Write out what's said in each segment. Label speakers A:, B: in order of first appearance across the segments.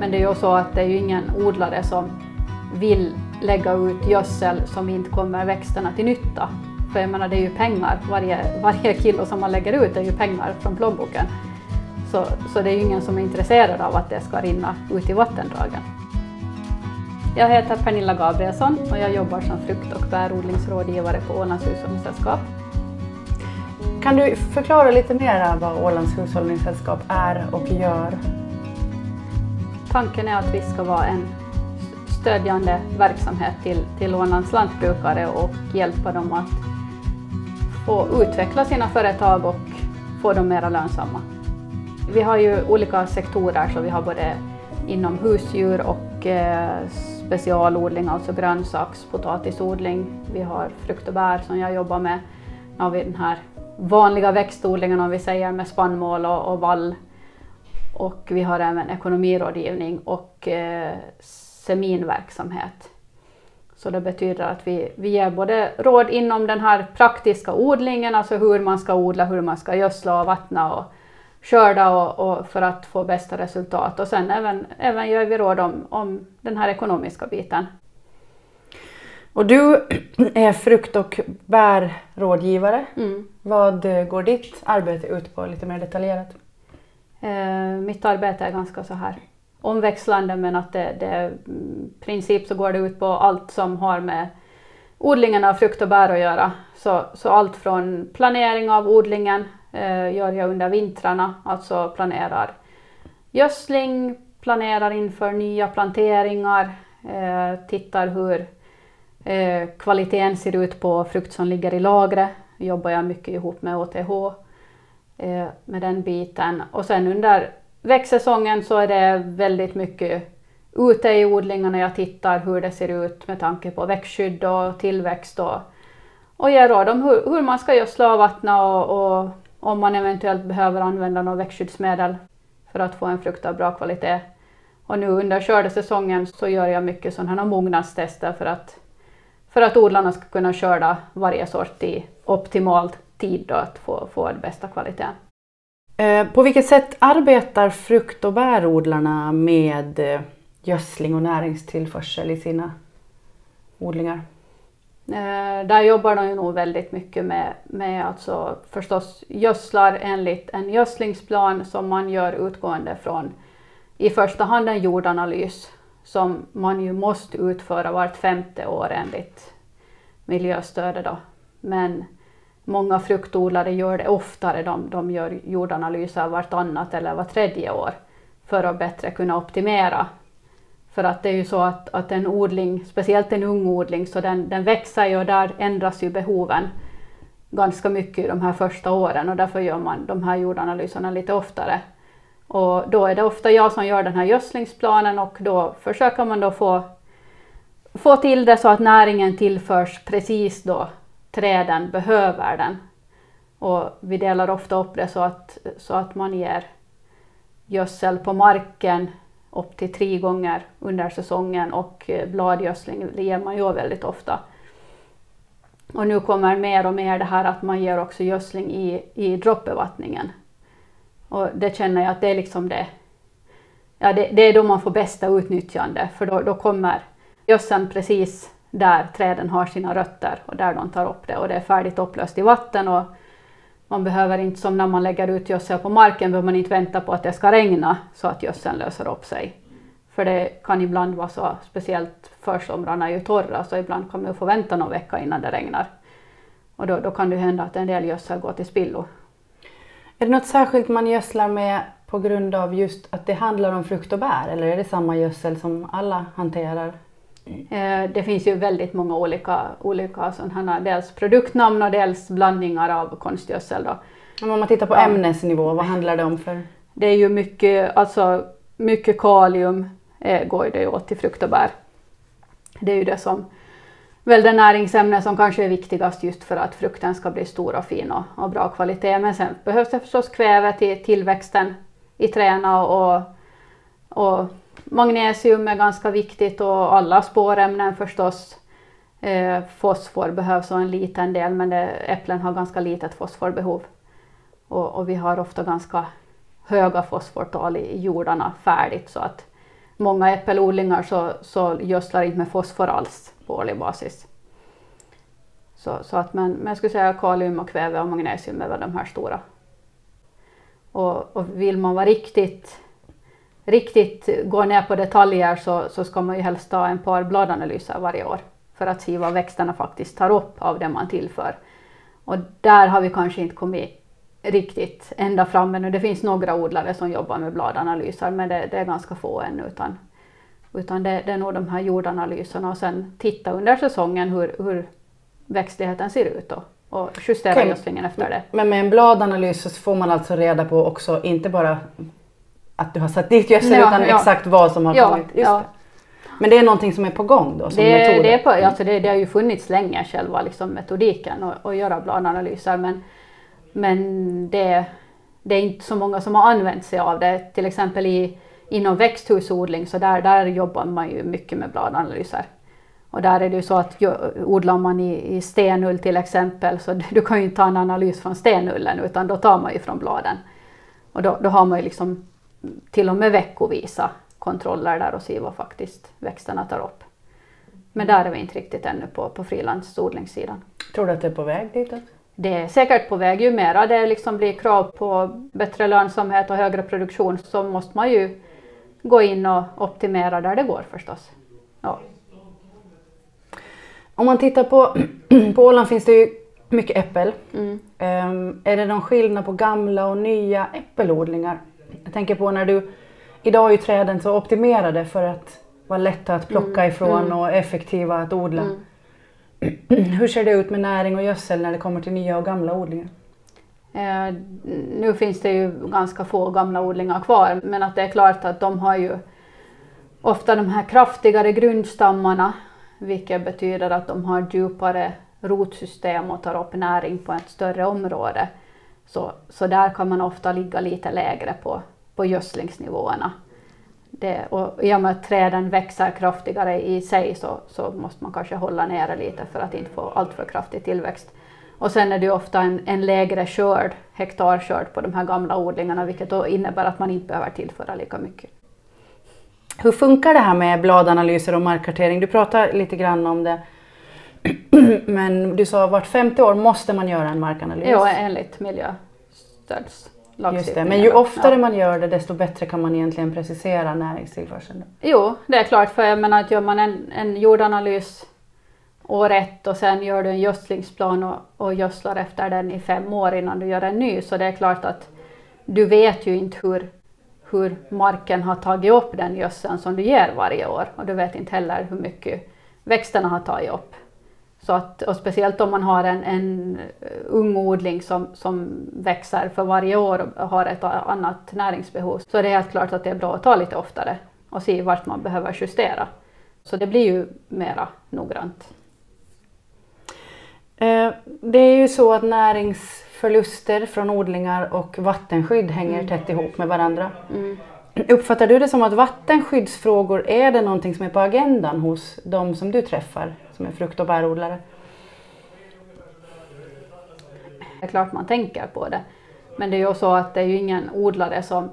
A: Men det är ju så att det är ju ingen odlare som vill lägga ut gödsel som inte kommer växterna till nytta. För jag menar, det är ju pengar. Varje, varje kilo som man lägger ut är ju pengar från plånboken. Så, så det är ju ingen som är intresserad av att det ska rinna ut i vattendragen. Jag heter Pernilla Gabrielsson och jag jobbar som frukt och bärodlingsrådgivare på Ålands hushållningssällskap.
B: Kan du förklara lite mer vad Ålands hushållningssällskap är och gör?
A: Tanken är att vi ska vara en stödjande verksamhet till, till Ålands lantbrukare och hjälpa dem att få utveckla sina företag och få dem mer lönsamma. Vi har ju olika sektorer, så vi har både inom husdjur och eh, specialodling, alltså grönsaks potatisodling. Vi har frukt och bär som jag jobbar med. Nu har vi den här vanliga växtodlingen om vi säger med spannmål och, och vall. Och vi har även ekonomirådgivning och eh, seminverksamhet. Så det betyder att vi, vi ger både råd inom den här praktiska odlingen, alltså hur man ska odla, hur man ska gödsla och vattna och skörda och, och för att få bästa resultat. Och sen även, även gör vi råd om, om den här ekonomiska biten.
B: Och du är frukt och bärrådgivare.
A: Mm.
B: Vad går ditt arbete ut på lite mer detaljerat?
A: Eh, mitt arbete är ganska så här omväxlande men att det, det mm, i princip så går det ut på allt som har med odlingen av frukt och bär att göra. Så, så allt från planering av odlingen eh, gör jag under vintrarna, alltså planerar gödsling, planerar inför nya planteringar, eh, tittar hur eh, kvaliteten ser ut på frukt som ligger i lagret. jobbar jag mycket ihop med OTH Eh, med den biten. Och sen under växtsäsongen så är det väldigt mycket ute i odlingarna. Jag tittar hur det ser ut med tanke på växtskydd och tillväxt och, och ger råd om hur, hur man ska gödsla och vattna och, och om man eventuellt behöver använda något växtskyddsmedel för att få en frukt av bra kvalitet. Och nu under skördesäsongen så gör jag mycket sådana här mognadstester för att, för att odlarna ska kunna skörda varje sort i optimalt tid då att få, få den bästa kvaliteten.
B: Eh, på vilket sätt arbetar frukt och bärodlarna med eh, gödsling och näringstillförsel i sina odlingar?
A: Eh, där jobbar de ju nog väldigt mycket med, med alltså förstås gödslar enligt en gödslingsplan som man gör utgående från i första hand en jordanalys som man ju måste utföra vart femte år enligt miljöstödet. Då. Men många fruktodlare gör det oftare, de, de gör jordanalyser vartannat eller var tredje år för att bättre kunna optimera för att det är ju så att, att en odling, speciellt en ung odling, så den, den växer ju och där ändras ju behoven ganska mycket de här första åren och därför gör man de här jordanalyserna lite oftare. Och då är det ofta jag som gör den här gödslingsplanen och då försöker man då få, få till det så att näringen tillförs precis då träden behöver den. Och vi delar ofta upp det så att, så att man ger gödsel på marken upp till tre gånger under säsongen och eh, bladgödsling det ger man ju väldigt ofta. Och nu kommer mer och mer det här att man ger också gödsling i, i droppbevattningen. Och det känner jag att det är liksom det, ja det, det är då man får bästa utnyttjande för då, då kommer gödseln precis där träden har sina rötter och där de tar upp det och det är färdigt upplöst i vatten och man behöver inte som när man lägger ut gödsel på marken behöver man inte vänta på att det ska regna så att gödseln löser upp sig. För det kan ibland vara så, speciellt försomrarna är ju torra så ibland kan man få vänta någon vecka innan det regnar. Och då, då kan det hända att en del gödsel går till spillo.
B: Är det något särskilt man gödslar med på grund av just att det handlar om frukt och bär eller är det samma gödsel som alla hanterar?
A: Eh, det finns ju väldigt många olika, olika sådana, dels produktnamn och dels blandningar av konstgödsel. Då.
B: Om man tittar på ja. ämnesnivå, vad handlar det om för?
A: Det är ju mycket, alltså, mycket kalium eh, går det åt till frukt och bär. Det är ju det som väl det näringsämne som kanske är viktigast just för att frukten ska bli stor och fin och, och bra kvalitet. Men sen behövs det förstås kväve till tillväxten i träna och, och Magnesium är ganska viktigt och alla spårämnen förstås. Eh, fosfor behövs och en liten del men det, äpplen har ganska litet fosforbehov. Och, och, vi har ofta ganska höga fosfortal i jordarna färdigt så att många äppelodlingar så, så gödslar inte med fosfor alls på årlig basis. Så, så att men, men jag skulle säga kalium och kväve och magnesium är väl de här stora. Och, och vill man vara riktigt, riktigt gå ner på detaljer så, så ska man ju helst ta en par bladanalyser varje år för att se vad växterna faktiskt tar upp av det man tillför. Och där har vi kanske inte kommit riktigt ända fram ännu. Det finns några odlare som jobbar med bladanalyser men det, det är ganska få ännu. Utan, utan det, det, är nog de här jordanalyserna och sen titta under säsongen hur, hur växtligheten ser ut då, och justera gödslingen efter det.
B: Men med en bladanalys så får man alltså reda på också inte bara att du har satt dit gödsel ja, utan ja. exakt vad som har ja, kommit? Just ja. Men det är någonting som är på gång då som
A: det? Det, är på, alltså det, det har ju funnits länge själva liksom metodiken att göra bladanalyser men, men det, det är inte så många som har använt sig av det. Till exempel i, inom växthusodling så där, där jobbar man ju mycket med bladanalyser. Och där är det ju så att odlar man i, i stenull till exempel så du kan ju inte ta en analys från stenullen utan då tar man ju från bladen. Och då, då har man ju liksom till och med veckovisa kontroller där och ser vad faktiskt växterna tar upp. Men där är vi inte riktigt ännu på, på frilandsodlingssidan.
B: Tror du att det är på väg ditåt?
A: Det är säkert på väg. Ju mera det liksom blir krav på bättre lönsamhet och högre produktion så måste man ju gå in och optimera där det går förstås. Ja.
B: Om man tittar på, på Åland finns det ju mycket äppel. Mm. Um, är det någon skillnad på gamla och nya äppelodlingar? Jag tänker på när du, idag är ju träden så optimerade för att vara lätta att plocka mm. ifrån mm. och effektiva att odla. Mm. Hur ser det ut med näring och gödsel när det kommer till nya och gamla odlingar?
A: Eh, nu finns det ju ganska få gamla odlingar kvar men att det är klart att de har ju ofta de här kraftigare grundstammarna vilket betyder att de har djupare rotsystem och tar upp näring på ett större område. Så, så där kan man ofta ligga lite lägre på, på gödslingsnivåerna. Det, och I och med att träden växer kraftigare i sig så, så måste man kanske hålla nere lite för att inte få alltför kraftig tillväxt. Och sen är det ofta en, en lägre skörd, hektarskörd på de här gamla odlingarna vilket då innebär att man inte behöver tillföra lika mycket.
B: Hur funkar det här med bladanalyser och markkartering? Du pratar lite grann om det. Men du sa vart femte år måste man göra en markanalys?
A: Ja, enligt miljöstödslagstiftningen. Just det,
B: men ju oftare ja. man gör det desto bättre kan man egentligen precisera näringstillförseln.
A: Jo, det är klart, för jag menar att gör man en, en jordanalys år ett och sen gör du en gödslingsplan och, och gödslar efter den i fem år innan du gör en ny, så det är klart att du vet ju inte hur hur marken har tagit upp den gödseln som du ger varje år och du vet inte heller hur mycket växterna har tagit upp. Så att, och speciellt om man har en, en ung odling som, som växer för varje år och har ett annat näringsbehov så är det helt klart att det är bra att ta lite oftare och se vart man behöver justera. Så det blir ju mera noggrant.
B: Eh, det är ju så att närings förluster från odlingar och vattenskydd hänger mm. tätt ihop med varandra. Mm. Uppfattar du det som att vattenskyddsfrågor, är det någonting som är på agendan hos de som du träffar som är frukt och bärodlare?
A: Det är klart man tänker på det. Men det är ju så att det är ju ingen odlare som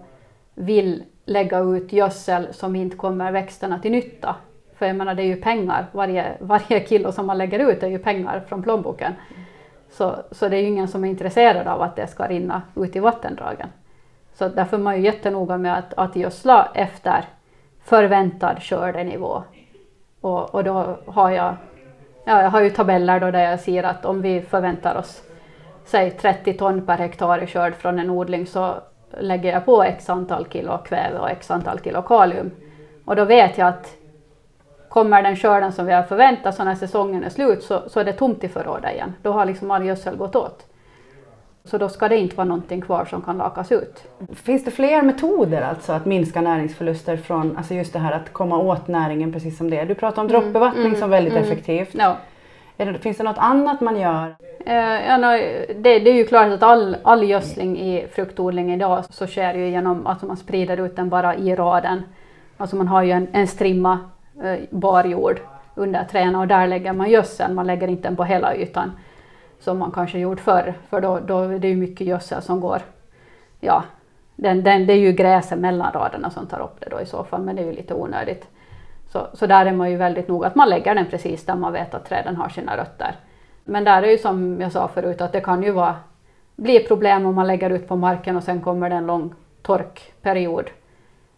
A: vill lägga ut gödsel som inte kommer växterna till nytta. För jag menar det är ju pengar, varje, varje kilo som man lägger ut är ju pengar från plånboken. Så, så det är ju ingen som är intresserad av att det ska rinna ut i vattendragen. Så därför är man ju jättenoga med att, att gödsla efter förväntad skördenivå. Och, och då har jag, ja, jag har ju tabeller då där jag ser att om vi förväntar oss säg 30 ton per hektar i skörd från en odling så lägger jag på x antal kilo kväve och x antal kilo kalium. Och då vet jag att kommer den skörden som vi har förväntat så när säsongen är slut så, så är det tomt i förrådet igen. Då har liksom all gödsel gått åt. Så då ska det inte vara någonting kvar som kan lakas ut.
B: Finns det fler metoder alltså att minska näringsförluster från alltså just det här att komma åt näringen precis som det Du pratar om mm, droppbevattning mm, som väldigt mm, effektivt. Ja. Det, finns det något annat man gör?
A: Eh, ja, no, det, det, är ju klart att all, all gödsling i fruktodling idag så sker ju genom att man sprider ut den bara i raden. Alltså man har ju en, en strimma Eh, barjord under träna och där lägger man gödsel, man lägger inte den på hela ytan som man kanske gjort förr, för då, då är det ju mycket gödsel som går ja, Den, den, det är ju gräset mellan raderna som tar upp det då i så fall, men det är ju lite onödigt. Så, så där är man ju väldigt noga att man lägger den precis där man vet att träden har sina rötter. Men där är ju som jag sa förut att det kan ju vara, bli problem om man lägger ut på marken och sen kommer det en lång torkperiod.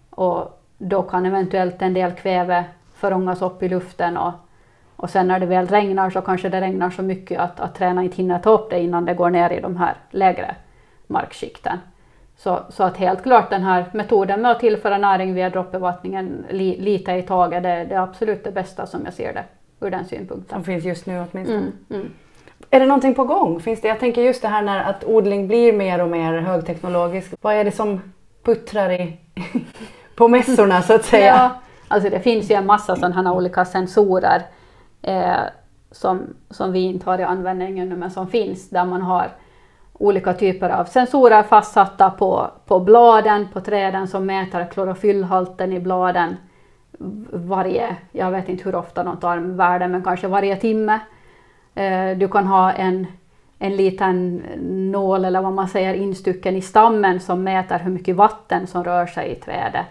A: Och då kan eventuellt en del kväve förångas upp i luften och, och sen när det väl regnar så kanske det regnar så mycket att, att träna inte hinner ta upp det innan det går ner i de här lägre markskikten. Så, så att helt klart den här metoden med att tillföra näring via droppbevattningen li, lite i taget, det, det, är absolut det bästa som jag ser det ur den synpunkten.
B: Som finns just nu åtminstone. Mm, mm. Är det någonting på gång? Finns det, jag tänker just det här när att odling blir mer och mer högteknologisk. Vad är det som puttrar i, på mässorna så att säga? Ja,
A: alltså det finns ju en massa sådana olika sensorer eh, som, som vi inte har i användning ännu men som finns där man har olika typer av sensorer fastsatta på, på bladen på träden som mäter klorofyllhalten i bladen varje, jag vet inte hur ofta de tar värden, men kanske varje timme. Eh, du kan ha en, en liten nål eller vad man säger instucken i stammen som mäter hur mycket vatten som rör sig i trädet.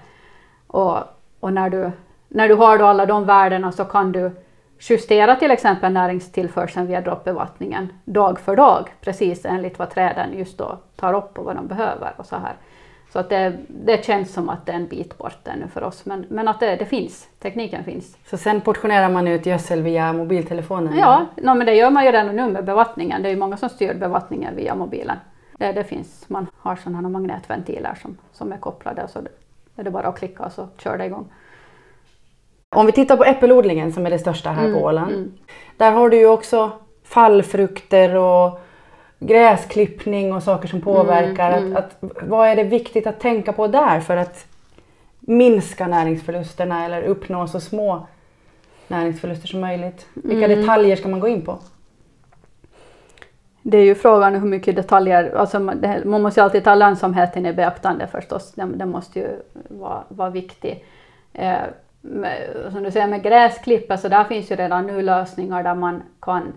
A: Och, och när, du, när du har då alla de värdena så kan du justera till exempel näringstillförseln via droppbevattningen dag för dag, precis enligt vad träden just då tar upp och vad de behöver. och så här. Så att det, det känns som att det är en bit bort ännu för oss, men, men att det, det finns, tekniken finns.
B: Så sen portionerar man ut gödsel via mobiltelefonen?
A: Ja, no, men det gör man ju redan nu med bevattningen. Det är ju många som styr bevattningen via mobilen. Det, det finns, man har sådana magnetventiler som, som är kopplade, så det, är det bara att klicka och så kör det igång.
B: Om vi tittar på äppelodlingen som är det största här mm, på Åland. Mm. Där har du ju också fallfrukter och gräsklippning och saker som påverkar. Mm, att, att, vad är det viktigt att tänka på där för att minska näringsförlusterna eller uppnå så små näringsförluster som möjligt? Vilka mm. detaljer ska man gå in på?
A: Det är ju frågan hur mycket detaljer, alltså man måste ju alltid ta lönsamheten i beaktande förstås, den, den måste ju vara, vara viktig. Eh, med, som du säger med gräsklippa så där finns ju redan nu lösningar där man kan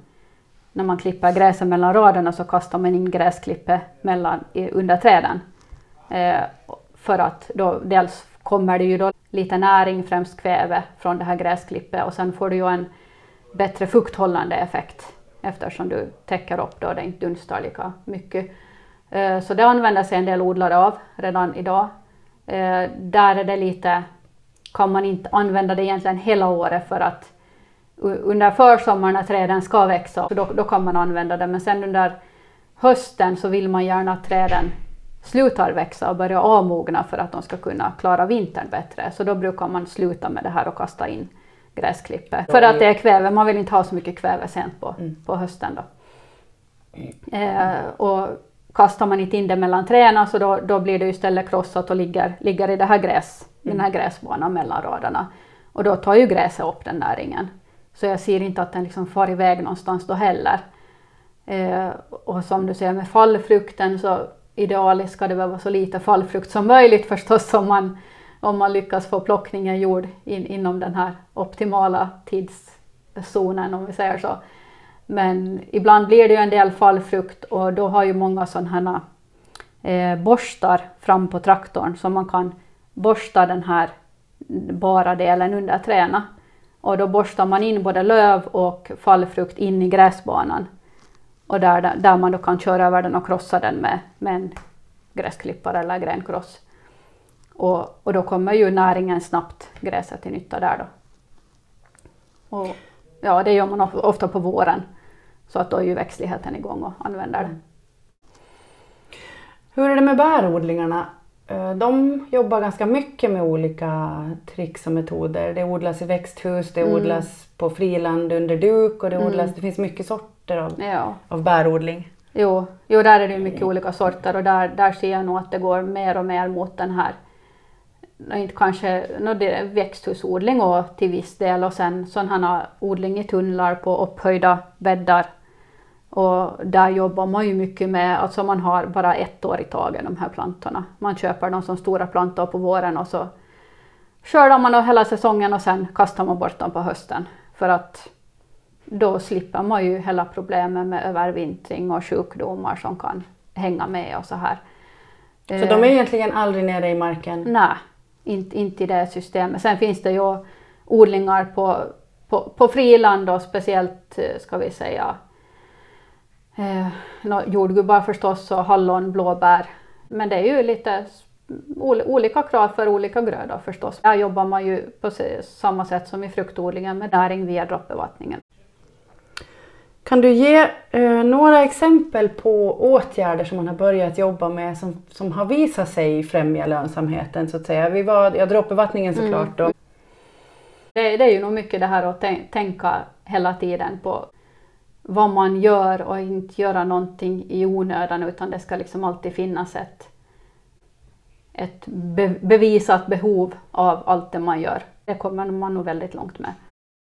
A: när man klipper gräset mellan raderna så kastar man in gräsklippet mellan, under träden. Eh, för att då dels kommer det ju då lite näring, främst kväve, från det här gräsklippet och sen får du ju en bättre fukthållande effekt eftersom du täcker upp då det inte dunstar lika mycket. Eh, så det använder sig en del odlare av redan idag. Eh, där är det lite kan man inte använda det egentligen hela året för att under försommaren när träden ska växa, då, då kan man använda det. Men sen under hösten så vill man gärna att träden slutar växa och börjar avmogna för att de ska kunna klara vintern bättre. Så då brukar man sluta med det här och kasta in gräsklippet. För att det är kväve, man vill inte ha så mycket kväve sent på, mm. på hösten. Då. Eh, och kastar man inte in det mellan träna så då, då blir det istället krossat och ligger, ligger i det här gräs i den här gräsbanan mellan raderna. Och då tar ju gräset upp den näringen. Så jag ser inte att den liksom far iväg någonstans då heller. Eh, och som du säger med fallfrukten så idealiskt ska det väl vara så lite fallfrukt som möjligt förstås om man, om man lyckas få plockningen gjord in, inom den här optimala tidszonen om vi säger så. Men ibland blir det ju en del fallfrukt och då har ju många sådana här eh, borstar fram på traktorn som man kan borsta den här bara delen under träna. Och då borstar man in både löv och fallfrukt in i gräsbanan. Och där, där man då kan köra över den och krossa den med, med en gräsklippare eller grenkross. Och, och då kommer ju näringen snabbt gräset till nytta där då. Och, ja, det gör man ofta på våren. Så att då är ju växtligheten igång och använder det. Mm.
B: Hur är det med bärodlingarna? Eh, de jobbar ganska mycket med olika tricks och metoder. Det odlas i växthus, det mm. odlas på friland under duk och det, mm. odlas, det finns mycket sorter av, ja. av bärodling.
A: Jo, jo, där är det mycket olika sorter och där, där ser jag nog att det går mer och mer mot den här inte kanske no, det är växthusodling och till viss del och sen här odling i tunnlar på upphöjda bäddar och där jobbar man ju mycket med, alltså man har bara ett år i taget de här plantorna. Man köper dem som stora plantor på våren och så skördar man dem hela säsongen och sen kastar man bort dem på hösten. För att då slipper man ju hela problemet med övervintring och sjukdomar som kan hänga med och så här.
B: Så de är egentligen aldrig nere i marken?
A: Nej, inte, inte i det systemet. Sen finns det ju odlingar på, på, på friland och speciellt, ska vi säga, eh, jordgubbar förstås och hallon, blåbär. Men det är ju lite olika krav för olika grödor förstås. Här jobbar man ju på samma sätt som i fruktodlingen med näring via droppbevattningen.
B: Kan du ge eh, några exempel på åtgärder som man har börjat jobba med som, som har visat sig främja lönsamheten så att säga? Vi var, ja, droppbevattningen såklart. Mm.
A: Det, det, är ju nog mycket det här att tänka hela tiden på vad man gör och inte göra någonting i onödan utan det ska liksom alltid finnas ett, ett be, bevisat behov av allt det man gör. Det kommer man nog väldigt långt med.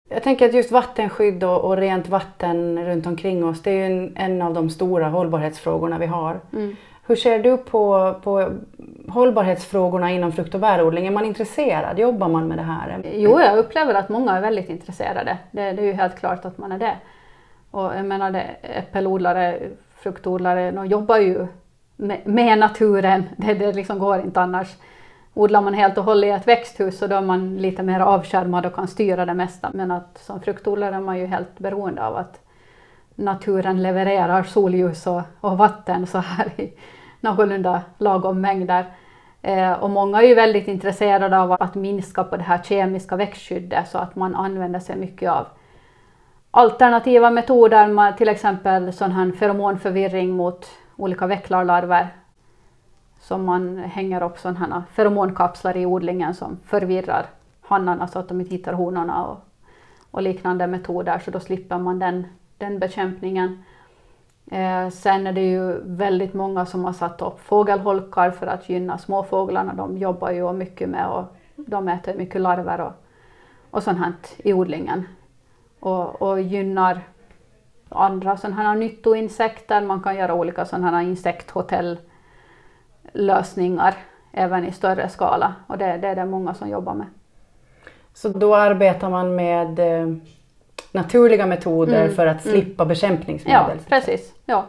B: Jag tänker att just vattenskydd och, och rent vatten runt omkring oss, det är en, en av de stora hållbarhetsfrågorna vi har. Mm. Hur ser du på, på hållbarhetsfrågorna inom frukt och bärodling? Är man intresserad? Jobbar man med det här?
A: Jo, jag upplever att många är väldigt intresserade. Det, det är ju helt klart att man är det. Och jag menar, det, äppelodlare, fruktodlare, de jobbar ju med, med naturen. Det, det liksom går inte annars. Odlar man helt och hållet i ett växthus så då är man lite mer avskärmad och kan styra det mesta. Men att som fruktodlare är man ju helt beroende av att naturen levererar solljus och, och vatten så här i någorlunda lagom mängder. Eh, och många är ju väldigt intresserade av att minska på det här kemiska växtskyddet så att man använder sig mycket av alternativa metoder, till exempel sån här feromonförvirring mot olika vecklarlarver som man hänger upp sådana här feromonkapslar i odlingen som förvirrar hannarna så att de inte hittar honorna och, och liknande metoder så då slipper man den, den bekämpningen. Eh, sen är det ju väldigt många som har satt upp fågelholkar för att gynna småfåglarna. De jobbar ju mycket med och de äter mycket larver och, och sånt här i odlingen. Och, och gynnar andra sådana här nyttoinsekter. Man kan göra olika sådana här insekthotell lösningar även i större skala och det, det är det många som jobbar med.
B: Så då arbetar man med eh, naturliga metoder mm. för att mm. slippa mm. bekämpningsmedel?
A: Ja, precis. Ja.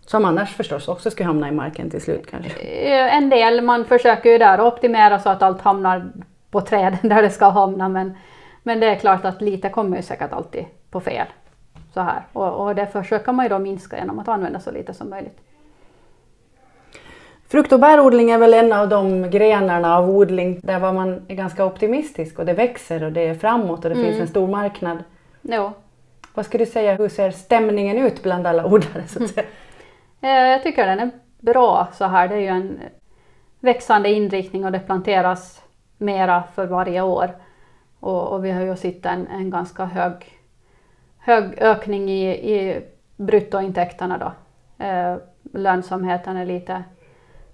B: Som annars förstås också ska hamna i marken till slut kanske?
A: Eh, en del, man försöker ju där optimera så att allt hamnar på träden där det ska hamna men, men det är klart att lite kommer ju säkert alltid på fel. Så här. Och, och det försöker man ju då minska genom att använda så lite som möjligt.
B: Frukt och bärodling är väl en av de grenarna av odling där man är ganska optimistisk och det växer och det är framåt och det mm. finns en stor marknad.
A: Jo.
B: Vad skulle du säga, hur ser stämningen ut bland alla odlare? Så att säga?
A: Mm. Jag tycker den är bra så här. Det är ju en växande inriktning och det planteras mera för varje år. Och, och vi har ju sett en, en ganska hög, hög ökning i, i bruttointäkterna då. Eh, lönsamheten är lite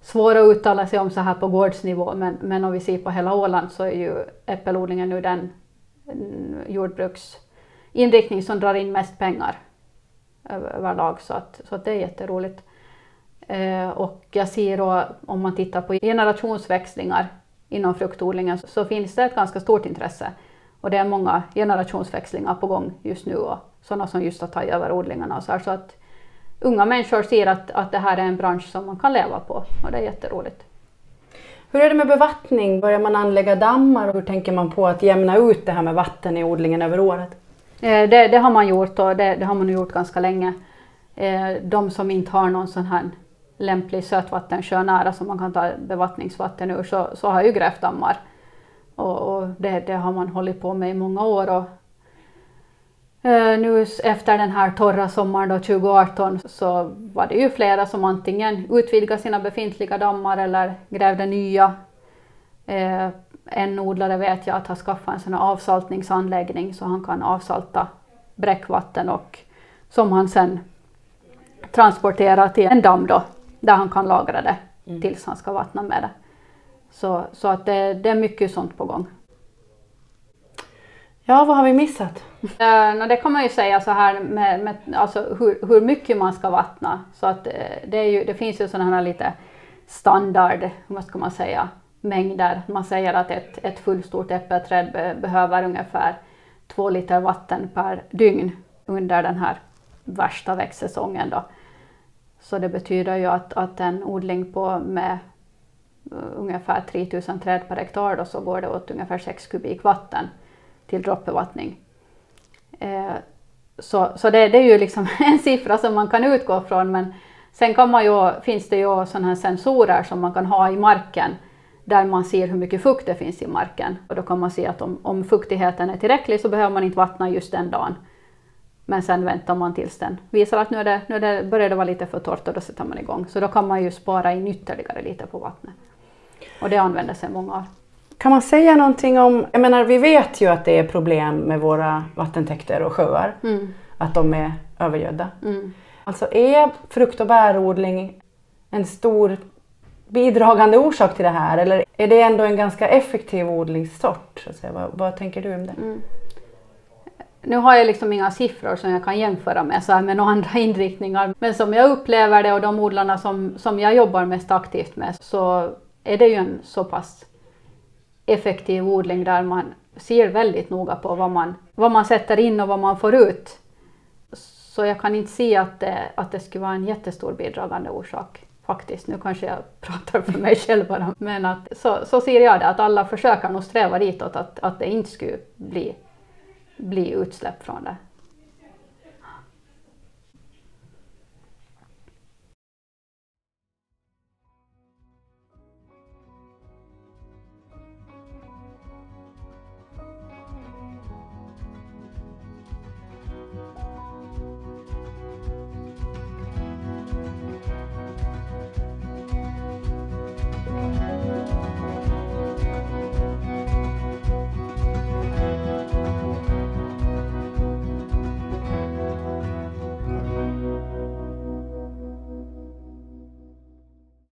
A: svår att uttala sig om så här på gårdsnivå men, men om vi ser på hela Åland så är ju äppelodlingen nu den mm, jordbruksinriktning som drar in mest pengar överlag så att, så att det är jätteroligt. Eh, och jag ser då om man tittar på generationsväxlingar inom fruktodlingen så, finns det ett ganska stort intresse och det är många generationsväxlingar på gång just nu och sådana som just har tagit över odlingarna så så att unga människor ser att, att det här är en bransch som man kan leva på och det är jätteroligt.
B: Hur är det med bevattning? Börjar man anlägga dammar och hur tänker man på att jämna ut det här med vatten i odlingen över året?
A: Eh, det, det har man gjort och det, det, har man gjort ganska länge. Eh, de som inte har någon sån här lämplig sötvattensjö nära som man kan ta bevattningsvatten ur så, så har ju grävt dammar. Och, och det, det, har man hållit på med i många år och Eh, nu efter den här torra sommaren då 2018 så var det ju flera som antingen utvidgade sina befintliga dammar eller grävde nya. Eh, en odlare vet jag att har skaffat en sån här avsaltningsanläggning så han kan avsalta bräckvatten och som han sen transporterar till en damm då där han kan lagra det mm. tills han ska vattna med det. Så, så att det, det är mycket sånt på gång.
B: Ja, vad har vi missat?
A: Uh, det kan man ju säga så här med, med alltså hur, hur, mycket man ska vattna. Så att uh, det, ju, det finns ju sådana här lite standard, vad ska man säga, mängder. Man säger att ett, ett fullstort äppelträd be, behöver ungefär två liter vatten per dygn under den här värsta växtsäsongen. Då. Så det betyder ju att, att en odling på med eh, ungefär 3000 träd per hektar då, så går det åt ungefär 6 kubik vatten till droppbevattning. Eh, så så det, det, är ju liksom en siffra som man kan utgå från men sen kan man ju, finns det ju sådana här sensorer som man kan ha i marken där man ser hur mycket fukt det finns i marken. Och då kan man se att om, om fuktigheten är tillräcklig så behöver man inte vattna just den dagen. Men sen väntar man tills den visar att nu, det, nu det, börjar det vara lite för torrt och då sätter man igång. Så då kan man ju spara in ytterligare lite på vattnet. Och det använder sig många av.
B: Kan man säga någonting om, jag menar vi vet ju att det är problem med våra vattentäkter och sjöar. Mm. Att de är övergödda. Mm. Alltså är frukt och bärodling en stor bidragande orsak till det här eller är det ändå en ganska effektiv odlingssort? Så vad, vad, tänker du om det? Mm.
A: Nu har jag liksom inga siffror som jag kan jämföra med, så här med några andra inriktningar. Men som jag upplever det och de odlarna som, som jag jobbar mest aktivt med så är det ju en så pass effektiv odling där man ser väldigt noga på vad man, vad man sätter in och vad man får ut. Så jag kan inte se att det, att det skulle vara en jättestor bidragande orsak faktiskt. Nu kanske jag pratar för mig själv bara, men att, så, så ser jag det, att alla försöker nog sträva ditåt att, att det inte skulle bli, bli utsläpp från det.